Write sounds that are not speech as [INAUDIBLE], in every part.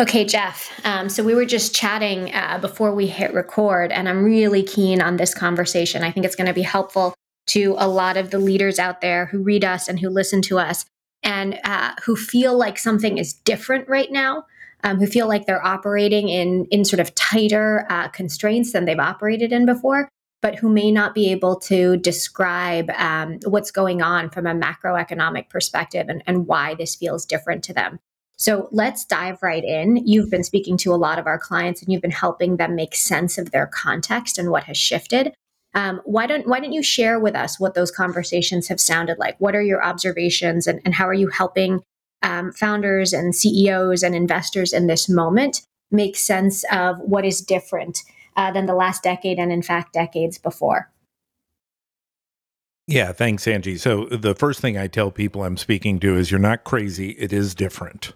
Okay, Jeff. Um, so we were just chatting uh, before we hit record, and I'm really keen on this conversation. I think it's going to be helpful to a lot of the leaders out there who read us and who listen to us and uh, who feel like something is different right now. Um, who feel like they're operating in in sort of tighter uh, constraints than they've operated in before, but who may not be able to describe um, what's going on from a macroeconomic perspective and, and why this feels different to them. So let's dive right in. You've been speaking to a lot of our clients and you've been helping them make sense of their context and what has shifted. Um, why don't why don't you share with us what those conversations have sounded like? What are your observations and, and how are you helping um, founders and CEOs and investors in this moment make sense of what is different uh, than the last decade and in fact decades before? Yeah, thanks, Angie. So the first thing I tell people I'm speaking to is you're not crazy. It is different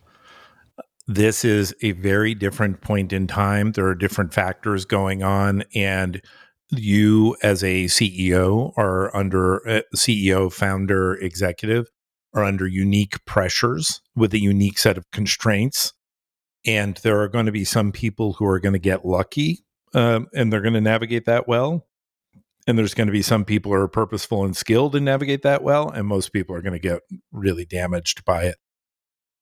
this is a very different point in time. There are different factors going on, and you, as a CEO, are under uh, CEO, founder, executive, are under unique pressures with a unique set of constraints. And there are going to be some people who are going to get lucky um, and they're going to navigate that well. And there's going to be some people who are purposeful and skilled and navigate that well. And most people are going to get really damaged by it.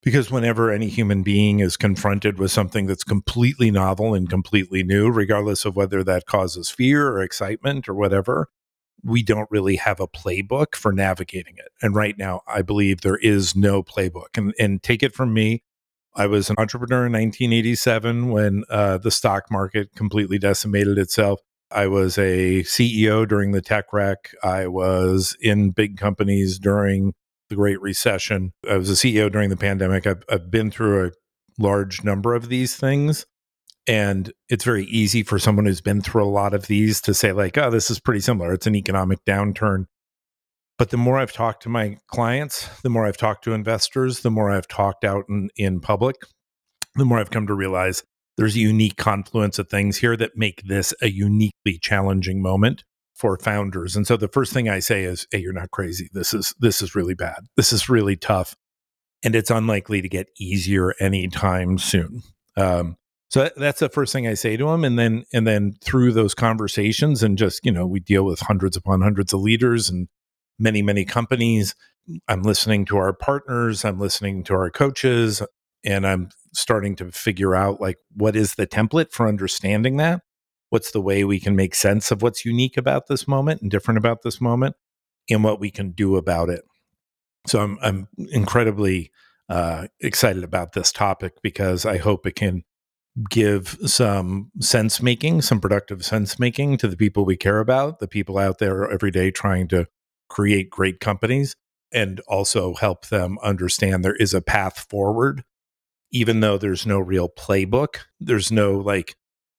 Because whenever any human being is confronted with something that's completely novel and completely new, regardless of whether that causes fear or excitement or whatever, we don't really have a playbook for navigating it. And right now, I believe there is no playbook. And, and take it from me, I was an entrepreneur in 1987 when uh, the stock market completely decimated itself. I was a CEO during the tech wreck. I was in big companies during the Great Recession. I was a CEO during the pandemic. I've, I've been through a large number of these things. And it's very easy for someone who's been through a lot of these to say, like, oh, this is pretty similar. It's an economic downturn. But the more I've talked to my clients, the more I've talked to investors, the more I've talked out in, in public, the more I've come to realize there's a unique confluence of things here that make this a uniquely challenging moment for founders. And so the first thing I say is, "Hey, you're not crazy. This is this is really bad. This is really tough, and it's unlikely to get easier anytime soon." Um, so that's the first thing I say to them, and then and then through those conversations, and just you know, we deal with hundreds upon hundreds of leaders and many many companies. I'm listening to our partners. I'm listening to our coaches, and I'm starting to figure out like what is the template for understanding that what's the way we can make sense of what's unique about this moment and different about this moment and what we can do about it. So i'm, I'm incredibly uh, excited about this topic because i hope it can give some sense making some productive sense making to the people we care about the people out there every day trying to create great companies and also help them understand there is a path forward. Even though there's no real playbook there's no like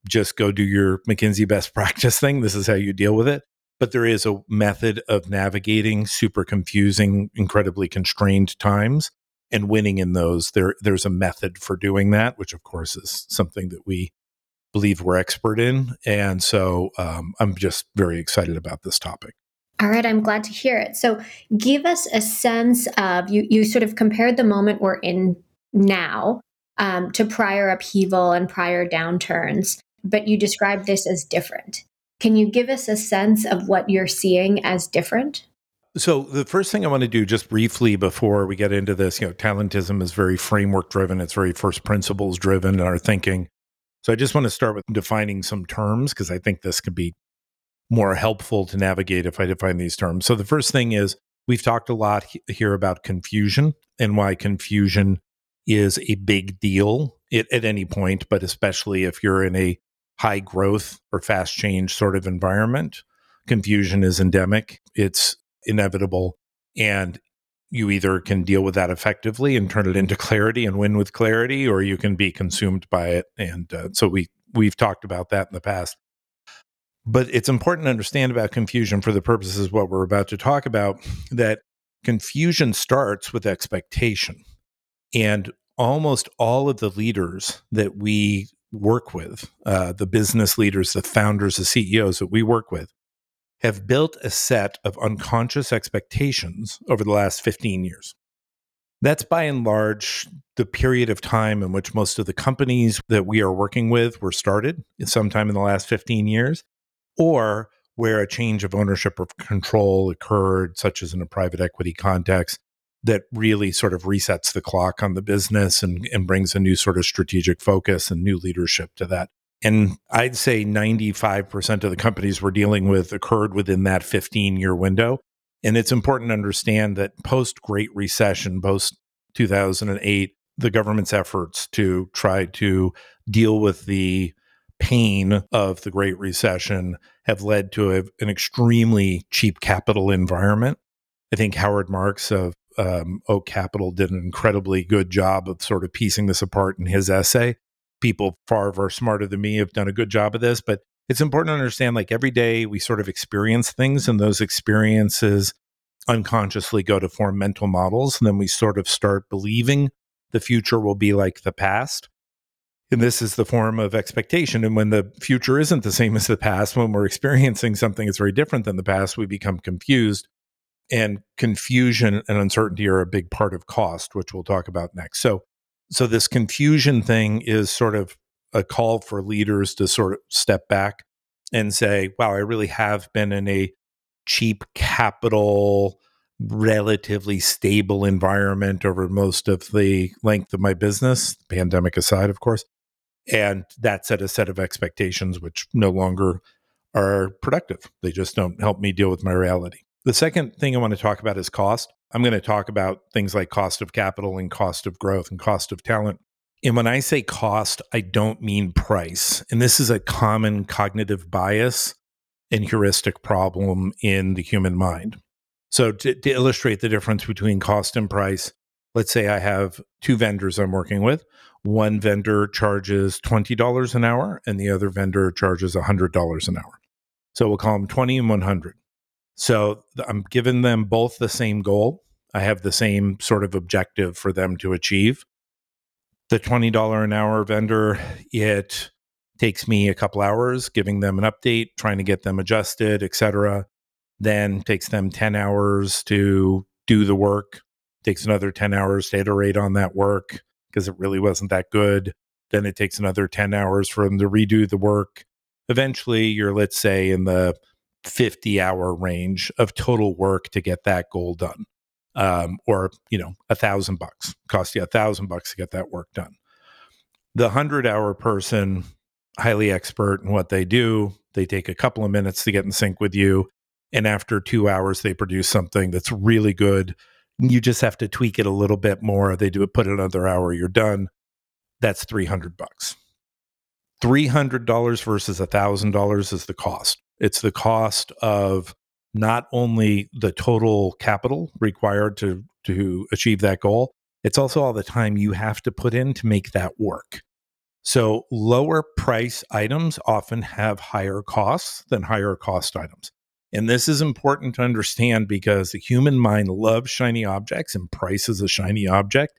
just go do your McKinsey best [LAUGHS] practice thing. This is how you deal with it. But there is a method of navigating super confusing, incredibly constrained times and winning in those. There, there's a method for doing that, which of course is something that we believe we're expert in. And so um, I'm just very excited about this topic. All right, I'm glad to hear it. So, give us a sense of you. You sort of compared the moment we're in now um, to prior upheaval and prior downturns but you describe this as different. Can you give us a sense of what you're seeing as different? So the first thing I want to do just briefly before we get into this, you know, talentism is very framework driven, it's very first principles driven in our thinking. So I just want to start with defining some terms because I think this could be more helpful to navigate if I define these terms. So the first thing is we've talked a lot here about confusion and why confusion is a big deal at, at any point, but especially if you're in a high growth or fast change sort of environment. Confusion is endemic, it's inevitable. And you either can deal with that effectively and turn it into [LAUGHS] clarity and win with clarity, or you can be consumed by it. And uh, so we we've talked about that in the past. But it's important to understand about confusion for the purposes of what we're about to talk about that confusion starts with expectation. And almost all of the leaders that we work with, uh, the business leaders, the founders, the CEOs that we work with, have built a set of unconscious expectations over the last 15 years. That's by and large the period of time in which most of the companies that we are working with were started sometime in the last 15 years, or where a change of ownership or control occurred, such as in a private equity context, that really sort of resets the clock on the business and, and brings a new sort of strategic focus and new leadership to that. And I'd say 95% of the companies we're dealing with occurred within that 15 year window. And it's important to understand that post Great Recession, post 2008, the government's efforts to try to deal with the pain of the Great Recession have led to a, an extremely cheap capital environment. I think Howard Marks of um, Oak Capital did an incredibly good job of sort of piecing this apart in his essay. People far, far smarter than me have done a good job of this, but it's important to understand like every day we sort of experience things and those experiences unconsciously go to form mental models and then we sort of start believing the future will be like the past and this is the form of expectation and when the future isn't the same as the past when we're [LAUGHS] experiencing something that's very different than the past we become confused and confusion and uncertainty are a big part of cost which we'll talk about next so so this confusion thing is sort of a call for leaders to sort of step back and say, wow, I really have been in a cheap capital, relatively stable environment over most of the length of my business, pandemic aside, of course. And that set a set of expectations which no longer are productive. They just don't help me deal with my reality. The second thing I want to talk about is cost. I'm going to talk about things like cost of capital and cost of growth and cost of talent. And when I say cost, I don't mean price. And this is a common cognitive bias and heuristic problem in the human mind. So, to, to, illustrate the difference between cost and price, let's say I have two vendors I'm working with. One vendor charges $20 an hour, and the other vendor charges $100 an hour. So, we'll call them 20 and 100. So, I'm giving them both the same goal. I have the same sort of objective for them to achieve the $20 an hour vendor, it takes me a couple hours giving them an update, trying to get them adjusted, etc. Then takes them 10 hours to do the work, takes another 10 hours to iterate on that work because it really wasn't that good. Then it takes another 10 hours for them to redo the work. Eventually, you're, let's say, in the 50 hour range of total work to get that goal done um, or you know a thousand bucks cost you a thousand bucks to get that work done. The hundred hour person highly expert in what they do they take a couple of minutes to get in sync with you and after two hours they produce something that's really good. You just have to tweak it a little bit more they do it put another hour you're done. That's 300 bucks. $300 versus $1000 is the cost it's the cost of not only the total capital required to to achieve that goal it's also all the time you have to put in to make that work. So lower price items often have higher costs than higher cost items. And this is important to understand because the human mind loves shiny objects and price is a shiny object.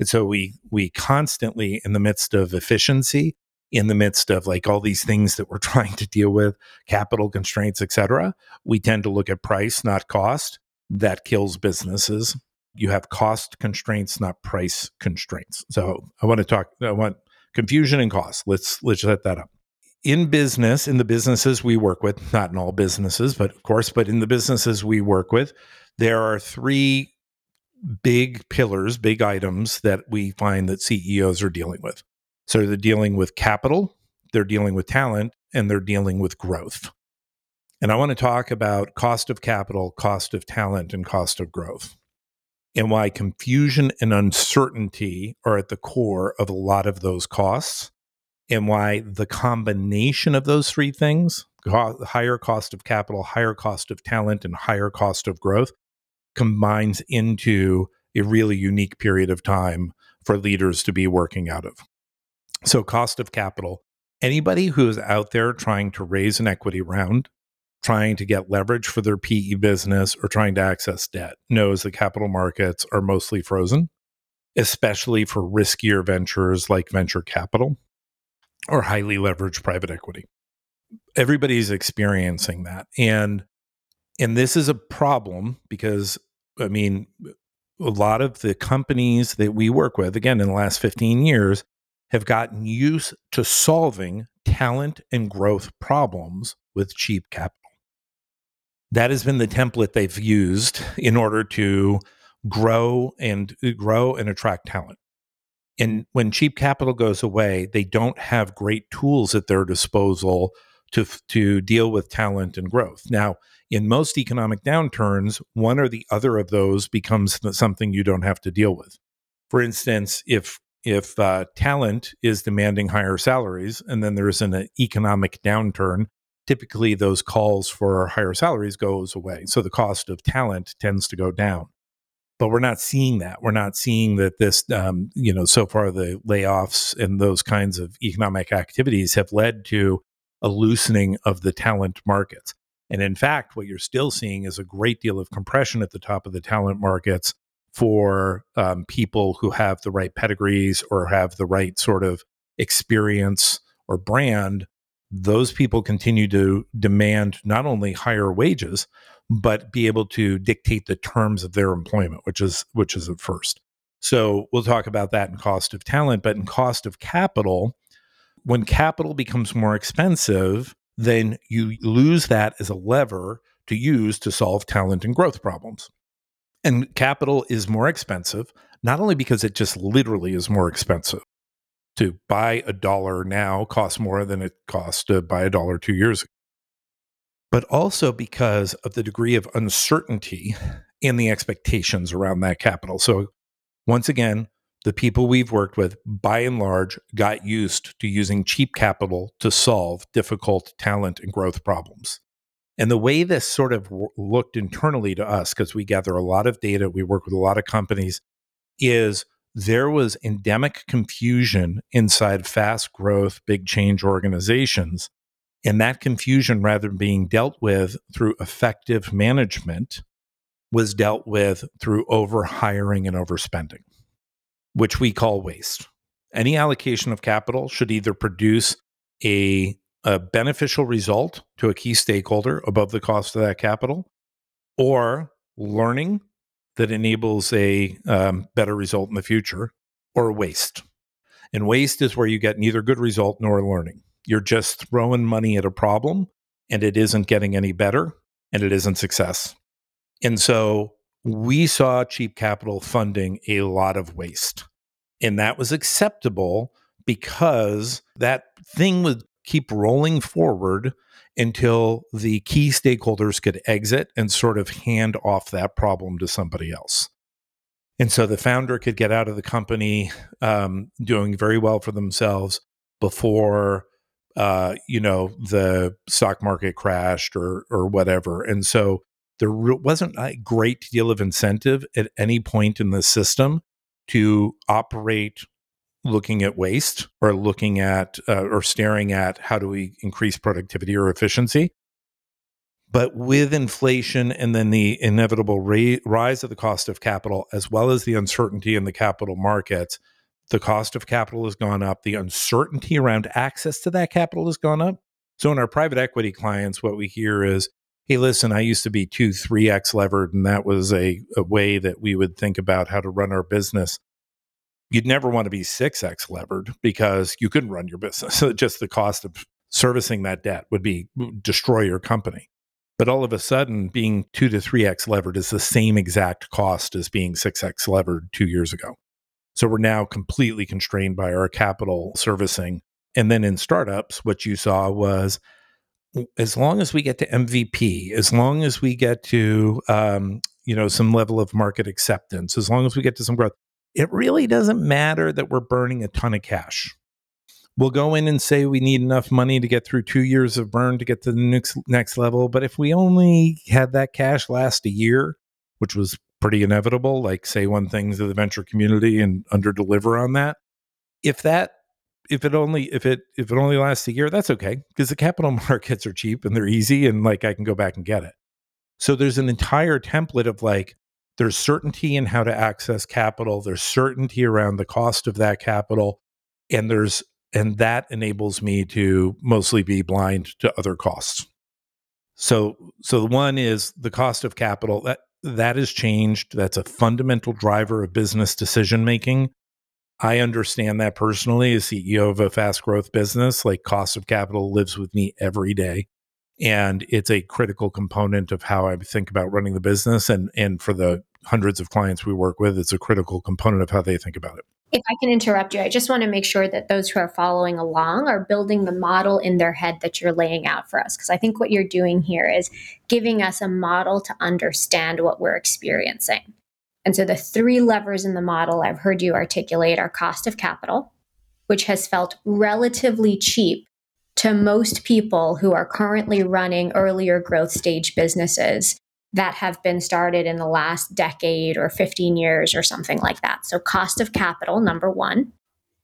And so we we constantly in the midst of efficiency in the midst of like all these things that we're [LAUGHS] trying to deal with, capital constraints, et cetera, we tend to look at price, not cost. That kills businesses. You have cost constraints, not price constraints. So I want to talk, I want confusion and cost. Let's let's set that up. In business, in the businesses we work with, not in all businesses, but of course, but in the businesses we work with, there are three big pillars, big items that we find that CEOs are dealing with. So they're dealing with capital, they're dealing with talent, and they're dealing with growth. And I want to talk about cost of capital, cost of talent, and cost of growth, and why confusion and uncertainty are at the core of a lot of those costs, and why the combination of those three things higher cost of capital, higher cost of talent, and higher cost of growth combines into a really unique period of time for leaders to be working out of. So, cost of capital. Anybody who is out there trying to raise an equity round, trying to get leverage for their PE business, or trying to access debt knows the capital markets are mostly frozen, especially for riskier ventures like venture capital or highly leveraged private equity. Everybody's experiencing that. And and this is a problem because I mean a lot of the companies that we work with, again, in the last 15 years, have gotten used to solving talent and growth problems with cheap capital. That has been the template they've used in order to grow and uh, grow and attract talent. And when cheap capital goes away, they don't have great tools at their disposal to to deal with talent and growth. Now, in most economic downturns, one or the other of those becomes something you don't have to deal with. For instance, if if uh, talent is demanding higher salaries and then there's an economic downturn, typically those calls for higher salaries goes away. So the cost of talent tends to go down. But we're not seeing that. We're not seeing that this, um, you know, so far the layoffs and those kinds of economic activities have led to a loosening of the talent markets. And in fact, what you're still seeing is a great deal of compression at the top of the talent markets for um, people who have the right pedigrees or have the right sort of experience or brand. Those people continue to demand not only higher wages, but be able to dictate the terms of their employment, which is which is at first. So we'll talk about that in cost of talent, but in cost of capital, when capital becomes more expensive, then you lose that as a lever to use to solve talent and growth problems. And capital is more expensive, not only because it just literally is more expensive. To buy a dollar now costs more than it cost to buy a dollar two years ago, but also because of the degree of uncertainty in the expectations around that capital. So, once again, the people we've worked with, by and large, got used to using cheap capital to solve difficult talent and growth problems. And the way this sort of w- looked internally to us, because we gather a lot of data, we work with a lot of companies, is there was endemic confusion inside fast growth, big change organizations. And that confusion, rather than being dealt with through effective management, was dealt with through over hiring and overspending which we call waste. Any allocation of capital should either produce a, a beneficial result to a key stakeholder above the cost of that capital or learning that enables a um, better result in the future or waste. And waste is where you get neither good result nor learning. You're just throwing money at a problem and it isn't getting any better and it isn't success. And so we saw cheap capital funding a lot of waste. And that was acceptable because that thing would keep rolling forward until the key stakeholders could exit and sort of hand off that problem to somebody else. And so the founder could get out of the company um, doing very well for themselves before uh, you know the stock market crashed or or whatever. And so there wasn't a great deal of incentive at any point in the system to operate looking at waste or looking at uh, or staring at how do we increase productivity or efficiency. But with inflation and then the inevitable ra- rise of the cost of capital, as well as the uncertainty in the capital markets, the cost of capital has gone up. The uncertainty around access to that capital has gone up. So, in our private equity clients, what we hear is hey, listen, I used to be two, three X levered, and that was a, a way that we would think about how to run our business. You'd never want to be six X levered because you couldn't run your business. [LAUGHS] Just the cost of servicing that debt would be destroy your company. But all of a sudden, being two to three X levered is the same exact cost as being six X levered two years ago. So we're now completely constrained by our capital servicing. And then in startups, what you saw was as long as we get to MVP, as long as we get to um, you know some level of market acceptance, as long as we get to some growth, it really doesn't matter that we're burning a ton of cash. We'll go in and say we need enough money to get through two years of burn to get to the next level. But if we only had that cash last a year, which was pretty inevitable, like say one thing to the venture community and under deliver on that, if that if it only if it if it only lasts a year, that's okay because the capital [LAUGHS] markets are cheap and they're easy and like I can go back and get it. So there's an entire template of like there's certainty in how to access capital, there's certainty around the cost of that capital, and there's and that enables me to mostly be blind to other costs. So so the one is the cost of capital that that has changed. That's a fundamental driver of business decision making. I understand that personally as CEO of a fast growth business. Like cost of capital lives with me every day. And it's a critical component of how I think about running the business. And and for the hundreds of clients we work with, it's a critical component of how they think about it. If I can interrupt you, I just want to make sure that those who are following along are building the model in their head that you're laying out for us. Because I think what you're doing here is giving us a model to understand what we're experiencing. And so the three levers in the model I've heard you articulate are cost of capital, which has felt relatively cheap to most people who are currently running earlier growth stage businesses that have been started in the last decade or 15 years or something like that. So, cost of capital, number one.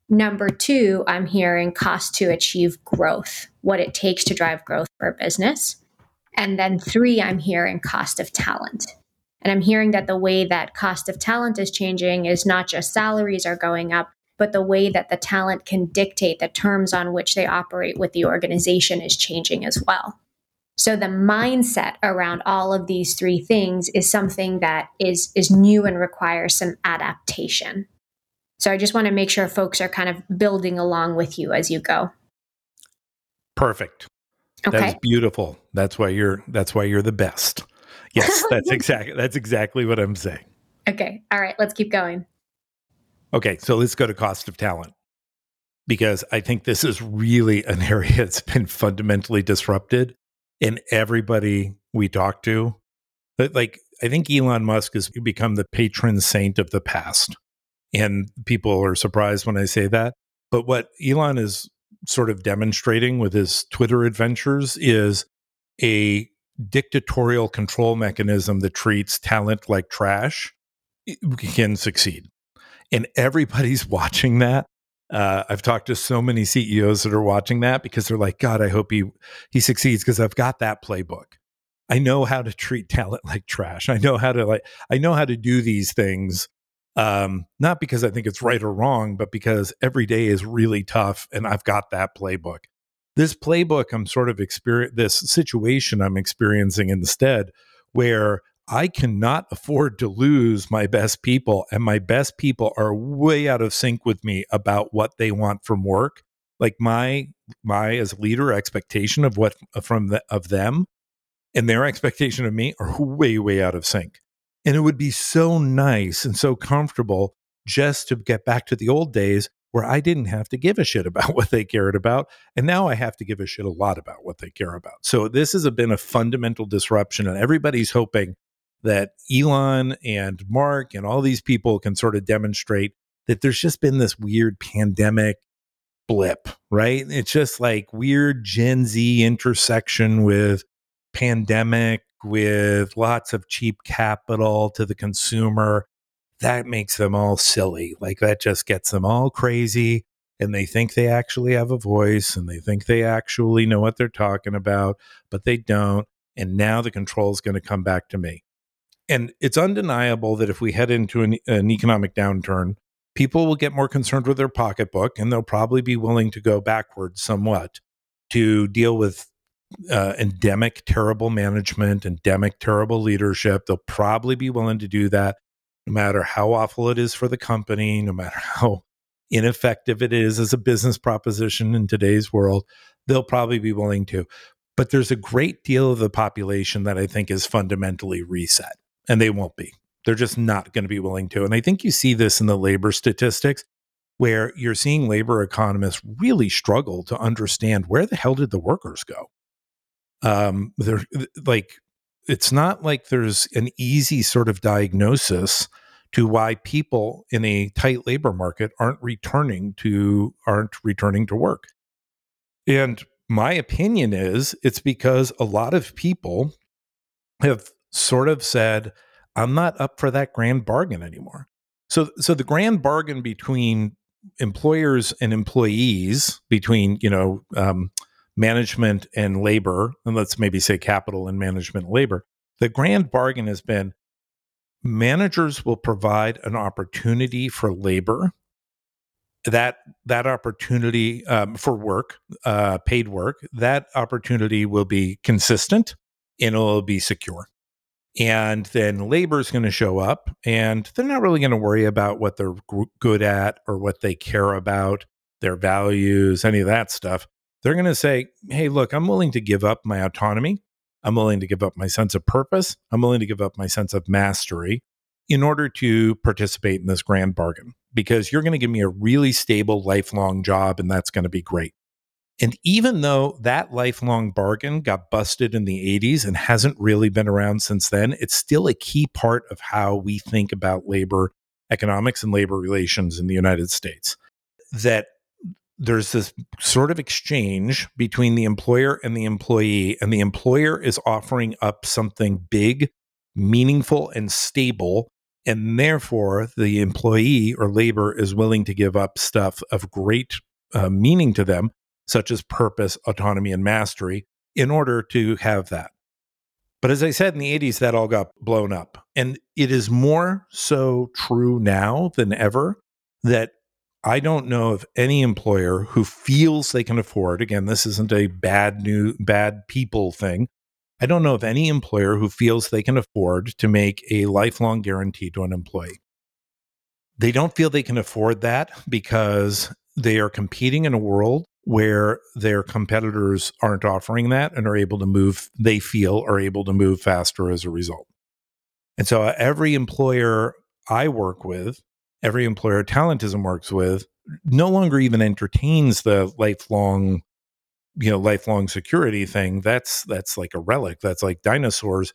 Number two, I'm hearing cost to achieve growth, what it takes to drive growth for a business. And then three, I'm hearing cost of talent. And I'm hearing that the way that cost of talent is changing is not just salaries are going up, but the way that the talent can dictate the terms on which they operate with the organization is changing as well. So the mindset around all of these three things is something that is is new and requires some adaptation. So I just want to make sure folks are kind of building along with you as you go. Perfect. Okay. That's beautiful. That's why you're that's why you're the best. Yes, [LAUGHS] that's exactly that's exactly what I'm saying. Okay. All right, let's keep going. Okay, so let's go to cost of talent. Because I think this is really an [LAUGHS] area that's been fundamentally disrupted and everybody we talk to like I think Elon Musk has become the patron saint of the past. And people are surprised when I say that. But what Elon is sort of demonstrating with his Twitter adventures is a dictatorial control mechanism that treats talent like trash can succeed. And everybody's [LAUGHS] watching that. Uh, I've talked to so many CEOs that are watching that because they're like, God, I hope he he succeeds because I've got that playbook. I know how to treat [LAUGHS] talent like trash. I know how to like I know how to do these things. Um, not because I think it's right or wrong, but because every day is really tough and I've got that playbook this playbook I'm sort of experience this situation I'm experiencing instead where I cannot afford to lose my best people and my best people are way out of sync with me about what they want from work like my my as a leader expectation of what uh, from the, of them and their expectation of me are way way out of sync and it would be so nice and so comfortable just to get back to the old days where I didn't have to give a shit about [LAUGHS] what they cared about. And now I have to give a shit a lot about what they care about. So this has been a fundamental disruption, and everybody's hoping that Elon and Mark and all these people can sort of demonstrate that there's just been this weird pandemic blip, right? It's just like weird Gen Z intersection with pandemic, with lots of cheap capital to the consumer that makes them all silly. Like that just gets them all crazy. And they think they actually have a voice and they think they actually know what they're talking about, but they don't. And now the control is going to come back to me. And it's undeniable that if we head into an, an economic downturn, people will get more concerned with their pocketbook and they'll probably be willing to go backwards somewhat to deal with uh, endemic terrible management, endemic terrible leadership. They'll probably be willing to do that no matter how awful it is for the company, no matter how ineffective it is as a business proposition in today's world, they'll probably be willing to. But there's a great deal of the population that I think is fundamentally reset, and they won't be. They're just not going to be willing to. And I think you see this in the labor statistics where you're seeing labor economists really struggle to understand where the hell did the workers go? Um, they're like it's not like there's an easy sort of diagnosis to why people in a tight labor market aren't returning to aren't returning to work. And my opinion is it's because a lot of people have sort of said I'm not up for that grand bargain anymore. So so the grand bargain between employers and employees between, you know, um, management and labor, and let's maybe say capital and management and labor, the grand bargain has been managers will provide an opportunity for labor that that opportunity um, for work uh, paid work that opportunity will be consistent and it will be secure And then labor is going to show up and they're not really going to worry about what they're g- good at or what they care about, their values, any of that stuff. They're going to say, hey, look, I'm willing to give up my autonomy. I'm willing to give up my sense of purpose. I'm willing to give up my sense of mastery in order to participate in this grand bargain because you're going to give me a really stable, lifelong job, and that's going to be great. And even though that lifelong bargain got busted in the 80s and hasn't really been around since then, it's still a key part of how we think about labor economics and labor relations in the United States. That there's this sort of exchange between the employer and the employee, and the employer is offering up something big, meaningful, and stable. And therefore, the employee or labor is willing to give up stuff of great uh, meaning to them, such as purpose, autonomy, and mastery, in order to have that. But as I said in the 80s, that all got blown up. And it is more so true now than ever that I don't know of any employer who feels they can afford, again, this isn't a bad new bad people thing. I don't know of any employer who feels they can afford to make a lifelong guarantee to an employee. They don't feel they can afford that because they are competing in a world where their competitors aren't offering that and are able to move, they feel are able to move faster as a result. And so uh, every employer I work with every employer talentism works with no longer even entertains the lifelong you know lifelong security thing. That's that's like a relic. That's like dinosaurs.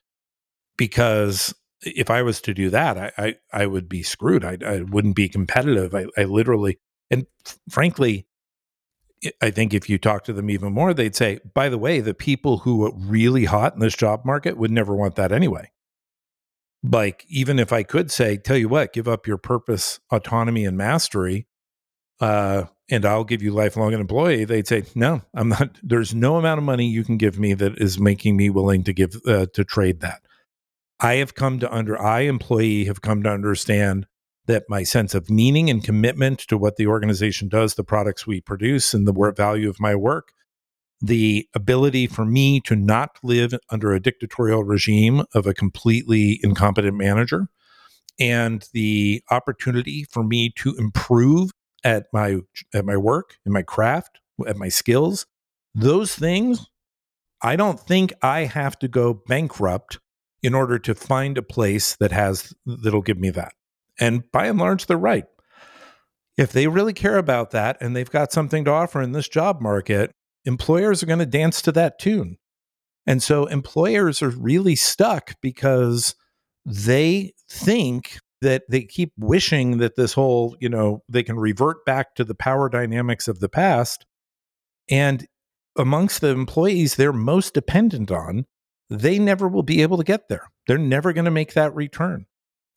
Because if i was to do that i i, I would be screwed. I, I wouldn't be competitive. I, I literally and frankly i think if you talk to them even more they'd say by the way the people who are really hot in this job market would never want that anyway. Like even if i could say tell you what give up your purpose autonomy and mastery uh, and i'll give you lifelong an employee they'd say no i'm not there's no amount of money you can give me that is making me willing to give uh, to trade that. I have come to under i employee have come to understand that my sense of meaning and commitment to what the organization does the products we produce and the value of my work the ability for me to not live under a dictatorial regime of a completely incompetent manager and the opportunity for me to improve at my at my work in my craft at my skills those things i don't think i have to go bankrupt in order to find a place that has that'll give me that and by and large they're right if they really care about that and they've got something to offer in this job market employers are going to dance to that tune. And so employers are really stuck because they think that they keep wishing that this whole, you know, they can revert back to the power dynamics of the past. And amongst the employees they're most dependent on, they never will be able to get there. They're never going to make that return.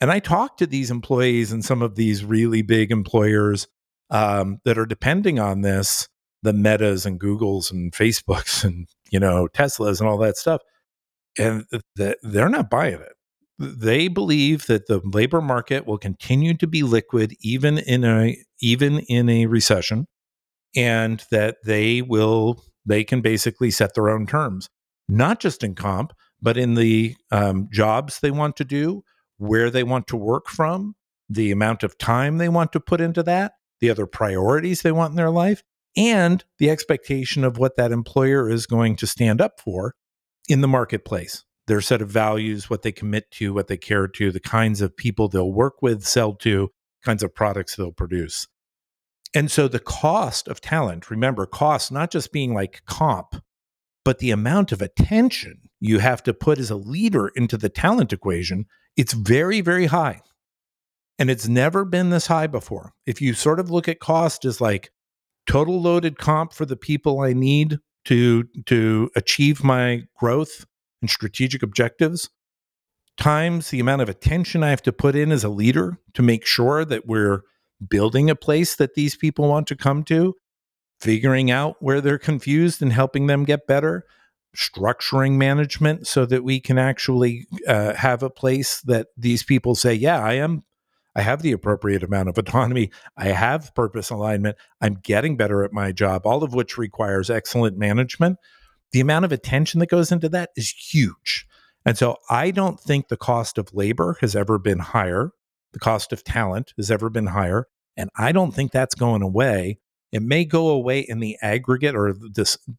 And I talk to these employees and some of these really big employers um, that are depending on this the metas and googles and facebooks [LAUGHS] and you know teslas and all that stuff and th- they're not buying it. They believe that the labor market will continue to be liquid even in a even in a recession and that they will they can basically set their own terms not just in comp but in the um, jobs they want to do where they want to work from the amount of time they want to put into that the other priorities they want in their life and the expectation of what that employer is going to stand up for in the marketplace. Their set of values what they commit to what they care to the kinds of people they'll work with sell to kinds of products they'll produce. And so the cost of talent remember cost not just being like comp but the amount of attention you have to put as a leader into the talent equation it's very very high. And it's never been this high before. If you sort of look at cost as like total loaded comp for the people I need to to achieve my growth and strategic objectives times the amount of attention I have to put in as a leader to make sure that we're building a place that these people want to come to, figuring out where they're confused and helping them get better, structuring management so that we can actually uh, have a place that these people say, Yeah, I am I have the appropriate amount of [LAUGHS] autonomy. I have purpose alignment. I'm getting better at my job, all of which requires excellent management. The amount of attention that goes into that is huge. And so I don't think the cost of labor has ever been higher. The cost of talent has ever been higher. And I don't think that's going away. It may go away in the aggregate or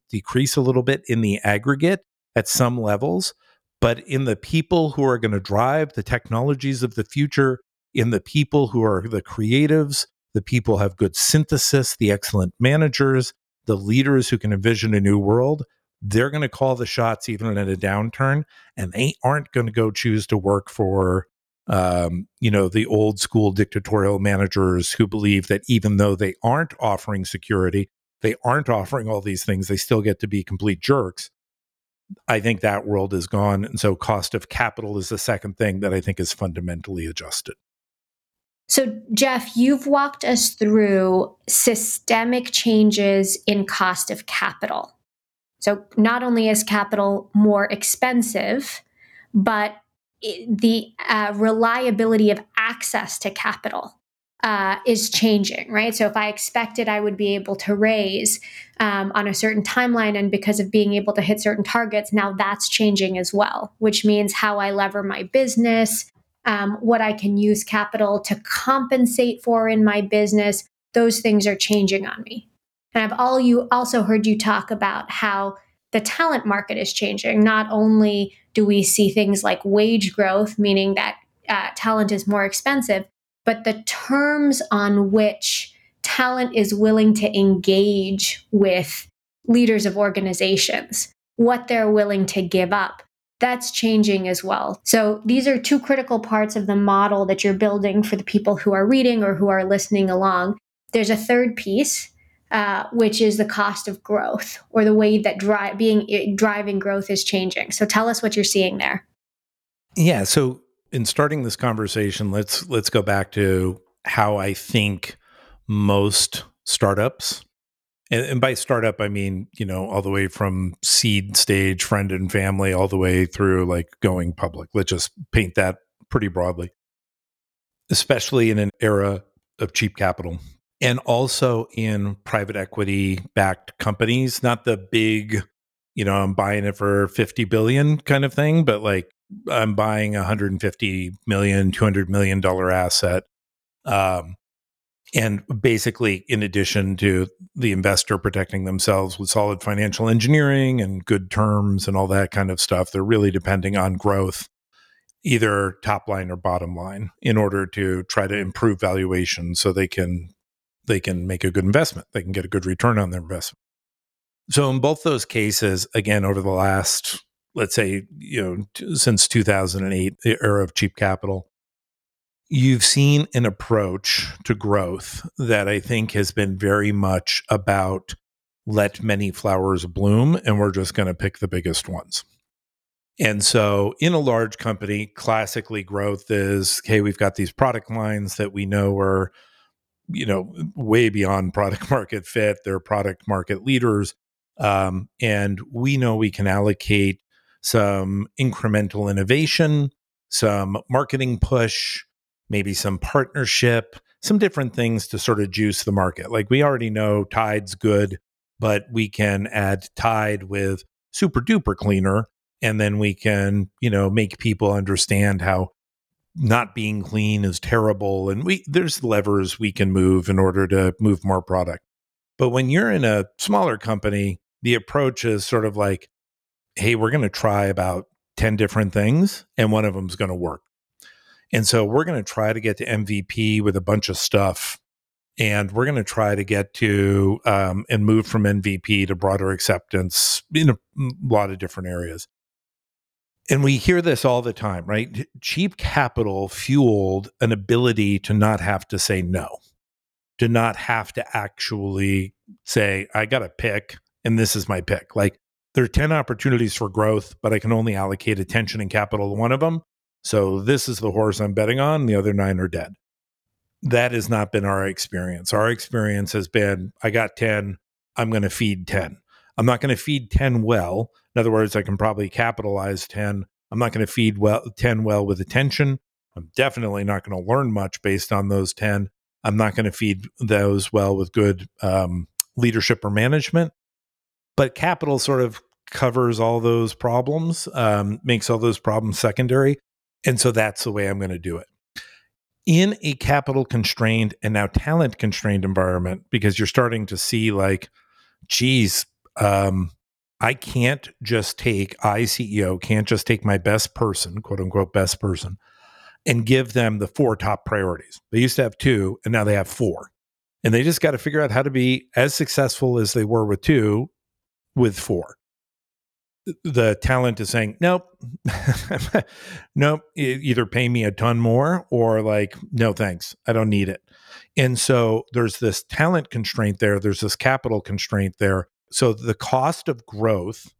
decrease a little bit in the aggregate at some levels, but in the people who are going to drive the technologies of the future, in the people who are the creatives, the people have good synthesis, the excellent managers, the leaders who can envision a new world, they're going to call the shots even in a downturn and they aren't going to go choose to work for um, you know the old school dictatorial managers who believe that even though they aren't offering security they aren't offering all these things they still get to be complete jerks i think that world is gone and so cost of capital is the second thing that i think is fundamentally adjusted so, Jeff, you've walked us through systemic changes in cost of capital. So, not only is capital more expensive, but the uh, reliability of access to capital uh, is changing, right? So if I expected I would be able to raise um, on a certain timeline, and because of being able to hit certain targets, now that's changing as well, which means how I lever my business, um, what I can use capital to compensate for in my business, those things are changing on me. And I've all you also heard you talk about how the talent market is changing. Not only do we see things like wage growth, meaning that uh, talent is more expensive, but the terms on which talent is willing to engage with leaders of organizations, what they're willing to give up, that's changing as well. So these are two critical parts of the model that you're building for the people who are reading or who are listening along. There's a third piece, uh, which is the cost of growth or the way that being eh, driving growth is changing. So tell us what you're seeing there. Yeah. So in starting this conversation, let's let's go back to how I think most startups and, and, by startup, I mean, you know, all the way from seed stage, friend and family, all the way through like going public. Let's just paint that pretty broadly, especially in an era of cheap capital and also in private equity backed companies, not the big, you know, I'm buying it for 50 billion kind of thing, but like I'm buying a 150 million, 200 million dollar asset. Um, and basically, in addition to the investor protecting themselves with solid financial engineering and good terms and all that kind of stuff, they're really depending on growth, either top line or bottom line, in order to try to improve valuation so they can they can make a good investment. They can get a good return on their investment. So in both those cases, again, over the last, let's say, you know, t- since 2008, the era of cheap capital, you've seen an approach to growth that I think has been very much about let many flowers bloom and we're just going to pick the biggest ones. And so, in a large company, classically growth is hey, we've got these product lines that we know are, you know, way beyond product [LAUGHS] market fit. They're product market leaders. Um, and we know we can allocate some incremental innovation, some marketing push, maybe some partnership, some different things to sort of juice the market. Like we already know Tide's good, but we can add Tide with super duper cleaner and then we can, you know, make people understand how not being clean is terrible and we there's levers we can move in order to move more product. But when you're in a smaller company, the approach is sort of like hey, we're going to try about 10 different things and one of them's going to work. And so we're going to try to get to MVP with a bunch of stuff. And we're going to try to get to um, and move from MVP to broader acceptance in a lot of different areas. And we hear this all the time, right? Cheap capital fueled an ability to not have to say no, to not have to actually say, I got a pick, and this is my pick. Like there are 10 opportunities for growth, but I can only allocate attention and capital to one of them. So this is the horse I'm betting on. The other nine are dead. That has not been our experience. Our experience has been I got 10, I'm going to feed 10. I'm not going to feed 10 well. In other words, I can probably capitalize 10. I'm not going to feed well 10 well with attention. I'm definitely not going to learn much based on those 10. I'm not going to feed those well with good um, leadership or management. But capital sort of covers all those problems, um, makes all those problems secondary. And so that's the way I'm going to do it. In a capital constrained and now talent constrained environment, because you're starting to see like, geez, um, I can't just take, I, CEO, can't just take my best person, quote unquote, best person, and give them the four top priorities. They used to have two, and now they have four. And they just got to figure out how to be as successful as they were with two with four the talent is saying nope [LAUGHS] nope either pay me a ton more or like no thanks i don't need it and so there's this talent constraint there there's this capital constraint there so the cost of growth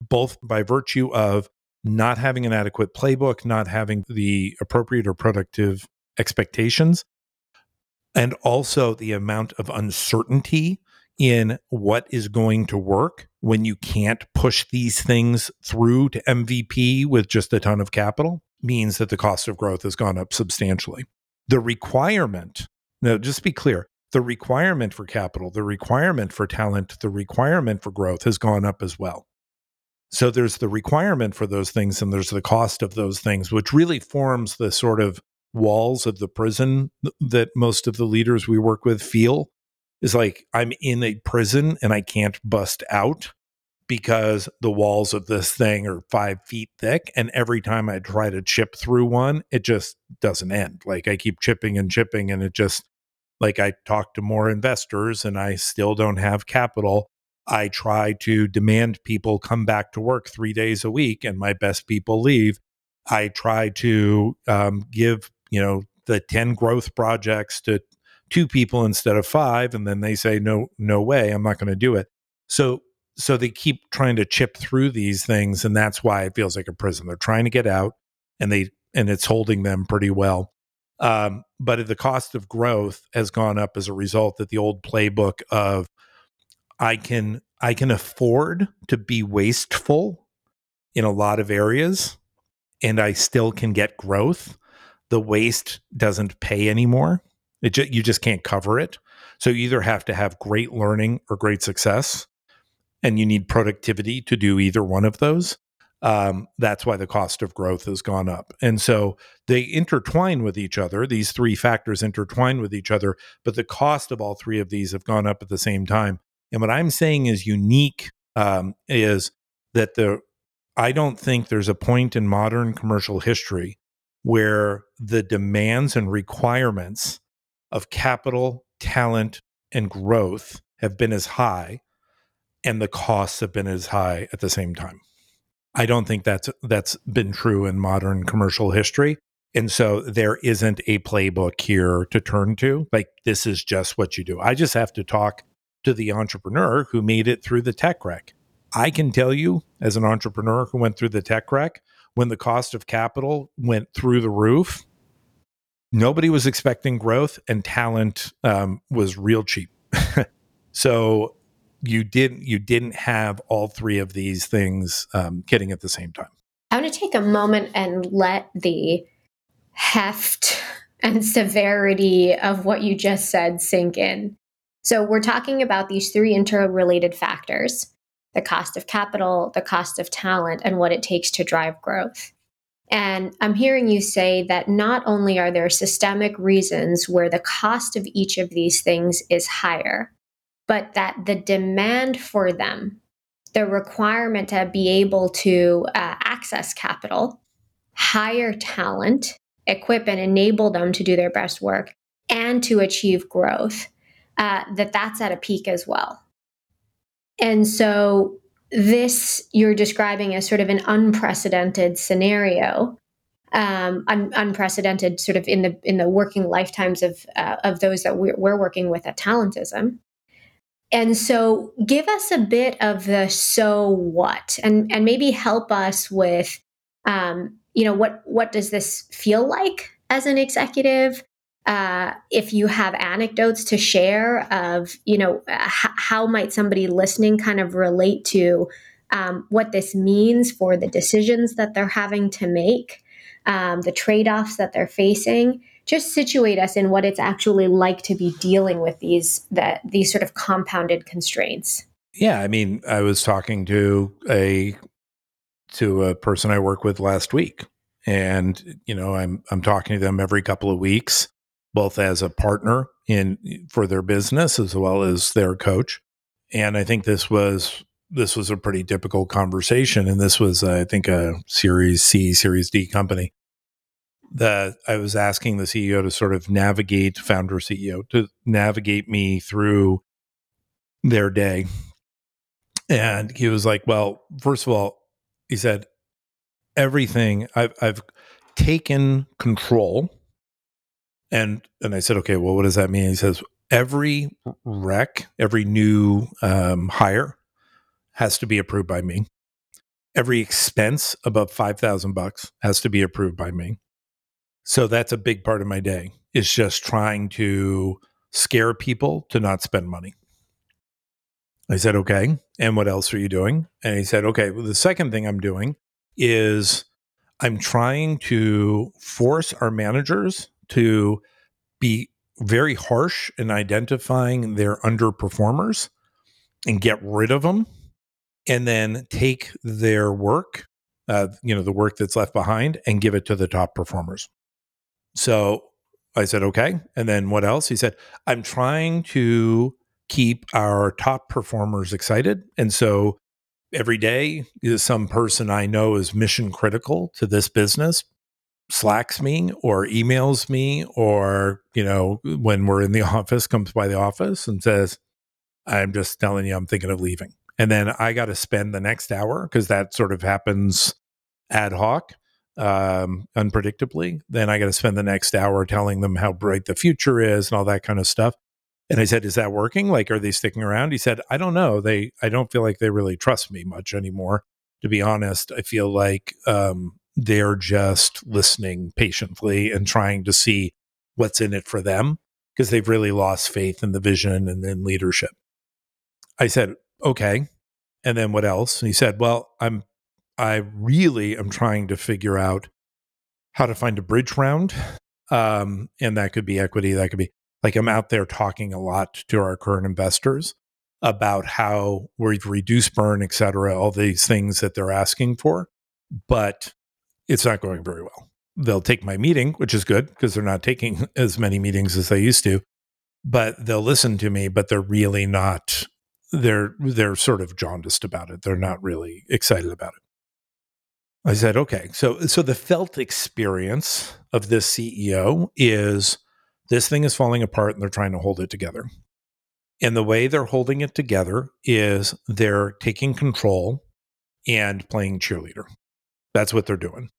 both by virtue of not having an adequate playbook not having the appropriate or productive expectations and also the amount of uncertainty in what is going to work when you can't push these things through to MVP with just a ton of capital means that the cost of growth has gone up substantially. The requirement, now just be clear, the requirement for capital, the requirement for talent, the requirement for growth has gone up as well. So there's the requirement for those things and there's the cost of those things, which really forms the sort of walls of the prison that most of the leaders we work with feel is like I'm in a prison and I can't bust out because the walls of this thing are five feet thick. And every time I try to chip through one, it just doesn't end. Like I keep chipping and chipping, and it just like I talk to more investors and I still don't have capital. I try to demand people come back to work three days a week and my best people leave. I try to um, give, you know, the 10 growth projects to two people instead of five and then they say no no way i'm not going to do it so so they keep trying to chip through these things and that's why it feels like a prison they're trying to get out and they and it's holding them pretty well um, but the cost of growth has gone up as a result that the old playbook of i can i can afford to be wasteful in a lot of areas and i still can get growth the waste doesn't pay anymore it ju- you just can't cover it. So you either have to have great learning or great success, and you need productivity to do either one of those. Um, that's why the cost of growth has gone up. And so they intertwine with each other. These three factors intertwine with each other, but the cost of all three of these have gone up at the same time. And what I'm saying is unique um, is that the I don't think there's a point in modern commercial history where the demands and requirements of capital, talent, and growth have been as high and the costs have been as high at the same time. I don't think that's that's been true in modern commercial history. And so there isn't a playbook here to turn to. Like this is just what you do. I just have to talk to the entrepreneur who made it through the tech wreck. I can tell you as an entrepreneur who went through the tech wreck, when the cost of capital went through the roof, nobody was expecting growth and talent um, was real cheap. [LAUGHS] so you didn't you didn't have all three of these things um, hitting at the same time. I want to take a moment and let the heft and severity of what you just said sink in. So we're talking about these three interrelated factors the cost of capital, the cost of talent, and what it takes to drive growth. And I'm hearing you say that not only are there systemic reasons where the cost of each of these things is higher, but that the demand for them, the requirement to be able to uh, access capital, hire talent, equip and enable them to do their best work, and to achieve growth, uh, that that's at a peak as well. And so this you're describing as sort of an unprecedented scenario um, un- unprecedented sort of in the in the working lifetimes of uh, of those that we're, we're working with at talentism and so give us a bit of the so what and and maybe help us with um, you know what what does this feel like as an executive? Uh, if you have anecdotes to share of you know h- how might somebody listening kind of relate to um, what this means for the decisions that they're having to make um, the trade-offs that they're facing just situate us in what it's actually like to be dealing with these that these sort of compounded constraints Yeah, I mean, I was talking to a to a person I work with last week, and you know, I'm I'm talking to them every couple of weeks, both as a partner in for their business as well as their coach. And I think this was this was a pretty typical conversation, and this was I think a Series C, Series D company that I was asking the CEO to sort of navigate, founder CEO, to navigate me through their day. And he was like, Well, first of all, he said, everything I've, I've taken control. And, and I said, okay, well, what does that mean? He says, every rec, every new um, hire has to be approved by me. Every expense above 5,000 bucks has to be approved by me. So that's a big part of my day is just trying to scare people to not spend money. I said, okay. And what else are you doing? And he said, okay, well, the second thing I'm doing is I'm trying to force our managers to be very harsh in identifying their underperformers and get rid of them and then take their work, uh, you know, the work that's left behind and give it to the top performers. So I said, okay. And then what else? He said, I'm trying to keep our top performers excited. And so every day, eh, some person I know is mission critical to this business slacks me or emails me or, you know, when we're in the [LAUGHS] office, comes by the office and says, I'm just telling you, I'm thinking of leaving. And then I got to spend the next hour because that sort of happens ad hoc um, unpredictably, then I got to spend the next hour telling them how bright the future is and all that kind of stuff. And I said, "Is that working? Like, are they sticking around?" He said, "I don't know. They, I don't feel like they really trust me much anymore. To be honest, I feel like um, they're just listening patiently and trying to see what's in it for them because they've really lost faith in the vision and in leadership." I said, "Okay." And then what else? And he said, "Well, I'm I really am trying to figure out how to find a bridge round. Um, and that could be equity, that could be like I'm out there talking a lot to our current investors about how we've reduced burn, et cetera, all these things that they're asking for. But it's not going very well. They'll take my meeting, which is good because they're not taking [LAUGHS] as many meetings as they used to. But they'll listen to me, but they're really not they're they're sort of jaundiced about it. They're not really excited about it. I said, okay. So so the felt experience of this CEO is this thing is falling apart and they're trying to hold it together. And the way they're holding it together is they're taking control and playing cheerleader. That's what they're doing.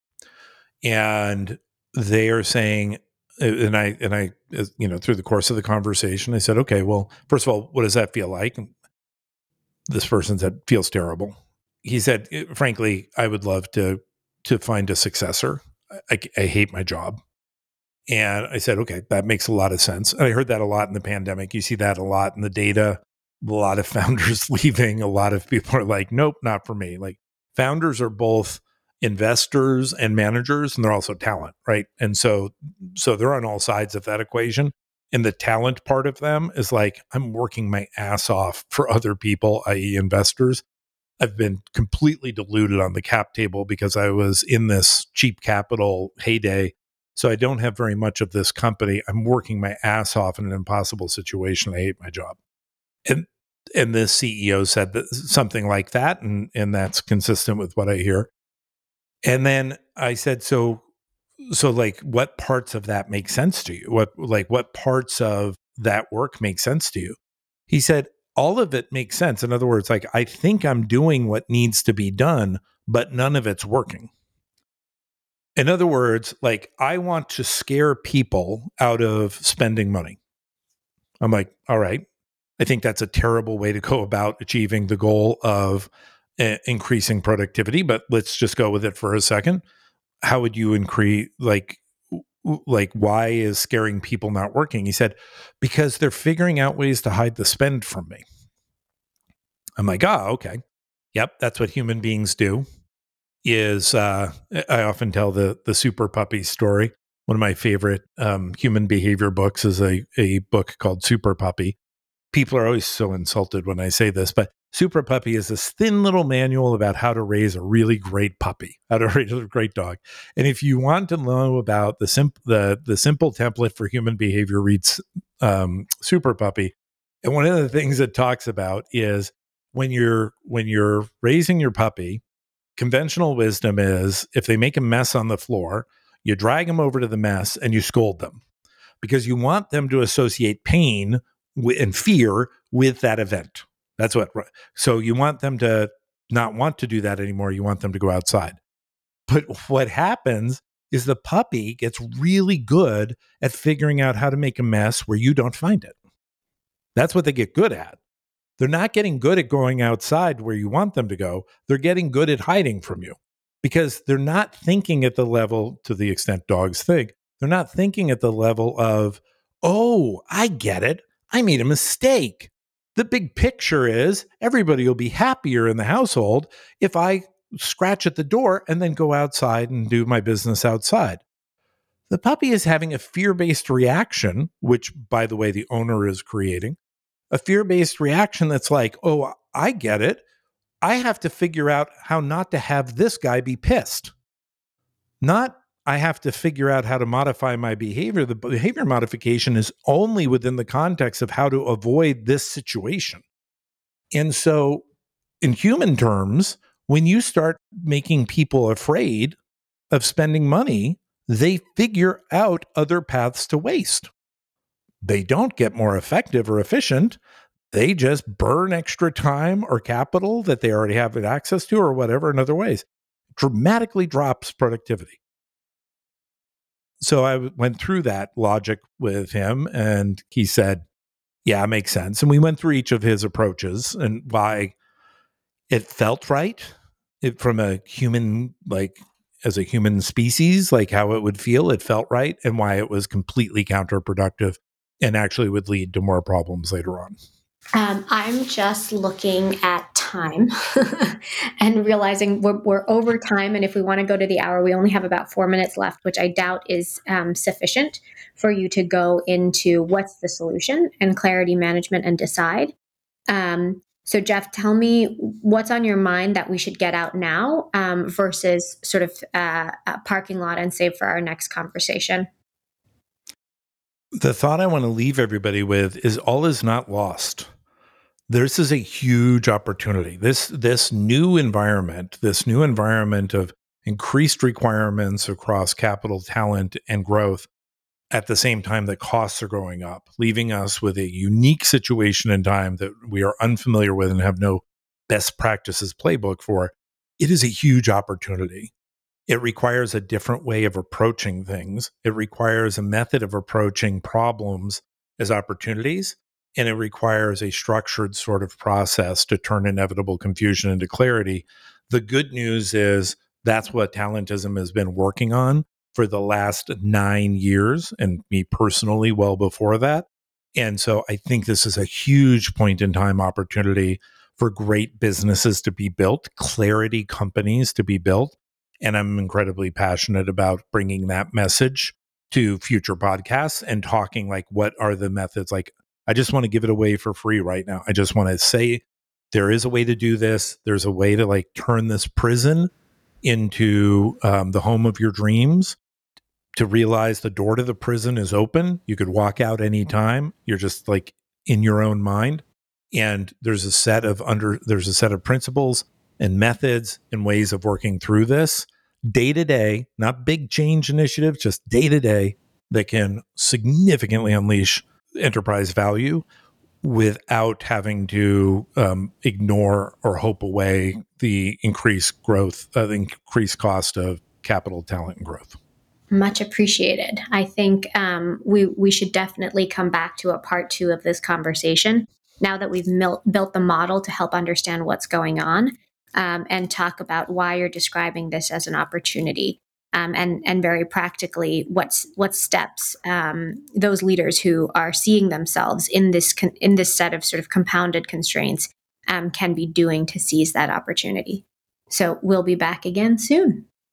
And they are saying and I and I uh, you know through the course of the conversation I said, "Okay, well, first of all, what does that feel like?" And this person said, "Feels terrible." He said, eh, frankly, I would love to to find a successor. I, I, hate my job. And I said, okay, that makes a lot of sense. And I heard that a lot in the pandemic. You see that a lot in the data. A lot of [LAUGHS] founders leaving. A lot of people are like, nope, not for me. Like founders are both investors and managers, and they're also talent, right? And so, so they're on all sides of that equation. And the talent part of them is like, I'm working my ass off for other people, i.e., investors. I've been completely diluted on the cap table because I was in this cheap capital heyday. So I don't have very much of this company. I'm working my ass off in an impossible situation. I hate my job. And and this CEO said that something like that, and and that's consistent with what I hear. And then I said, so so like what parts of that make sense to you? What like what parts of that work make sense to you? He said, all of it makes sense. In other words, like I think I'm doing what needs to be done, but none of it's working. In other words, like I want to scare people out of spending money. I'm like, all right. I think that's a terrible way to go about achieving the goal of uh, increasing productivity, but let's just go with it for a second. How would you increase like like why is scaring people not working? He said because they're figuring out ways to hide the spend from me. I'm like oh okay. Yep that's what human beings do is uh, i often tell the the super puppy story. One of my favorite um, human behavior books is a, a book called super puppy. People are always so insulted when i say this but Super Puppy is this thin little manual about how to raise a really great puppy, how to [LAUGHS] raise a great dog. And if you want to know about the simple the the simple template for human behavior, read um, Super Puppy. And one of the things it talks about is when you're when you're raising your puppy, conventional wisdom is if they make a mess on the floor, you drag them over to the mess and you scold them because you want them to associate pain and fear with that event that's what. So you want them to not want to do that anymore. You want them to go outside. But what happens is the puppy gets really good at figuring out how to make a mess where you don't find it. That's what they get good at. They're not getting good at going outside where you want them to go. They're getting good at hiding from you because they're not thinking at the level to the extent dogs think. They're not thinking at the level of, oh, I get it. I made a mistake. The big picture is everybody will be happier in the household if I scratch at the door and then go outside and do my business outside. The puppy is having a fear based reaction, which, by the way, the owner is creating a fear based reaction that's like, oh, I get it. I have to figure out how not to have this guy be pissed. Not I have to figure out how to modify my behavior. The behavior modification is only within the context of how to avoid this situation. And so, in human terms, when you start making people afraid of spending money, they figure out other paths to waste. They don't get more effective or efficient. They just burn extra time or capital that they already have access to or whatever in other ways. Dramatically drops productivity so I went through that logic with him, and he said, "Yeah, it makes sense." And we went through each of his approaches and why it felt right it, from a human, like as a human species, like how it would feel. It felt right, and why it was completely counterproductive and actually would lead to more problems later on. Um, I'm just looking at time [LAUGHS] and realizing we're, we're, over time. And if we want to go to the hour, we only have about four minutes left, which I doubt is um, sufficient for you to go into what's the solution and clarity management and decide. Um, so, Jeff, tell me what's on your mind that we should get out now um, versus sort of uh, a parking lot and save for our next conversation. The thought I want to leave everybody with is all is not lost this is a huge opportunity. This this new environment, this new environment of increased requirements across capital, talent, and growth at the same time that costs are going up, leaving us with a unique situation in time that we are unfamiliar with and have no best practices playbook for. It is a huge opportunity. It requires a different way of approaching things. It requires a method of approaching problems as opportunities and it requires a structured sort of process to turn inevitable confusion into clarity. The good news is that's what Talentism has been working on for the last nine years, and me personally, well before that. And so I think this is a huge point in time opportunity for great businesses to be built, clarity companies to be built. And I'm incredibly passionate about bringing that message to future podcasts and talking like what are the methods like I just want to give it away for free right now. I just want to say there is a way to do this. There's a way to like turn this prison into um, the home of your dreams. To realize the door to the prison is open. You could walk out anytime. You're just like in your own mind. And there's a set of under there's a set of principles and methods and ways of working through this day to day, not big change initiatives, just day to day that can significantly unleash enterprise value without having to um, ignore or hope away the increased growth, uh, the increased cost of capital, talent, and growth. Much appreciated. I think um, we we should definitely come back to a part two of this conversation now that we've mil- built the model to help understand what's going on um, and talk about why you're describing this as an opportunity um, and and very practically what's what steps um, those leaders who are seeing themselves in this con- in this set of sort of compounded constraints um, can be doing to seize that opportunity. So we'll be back again soon.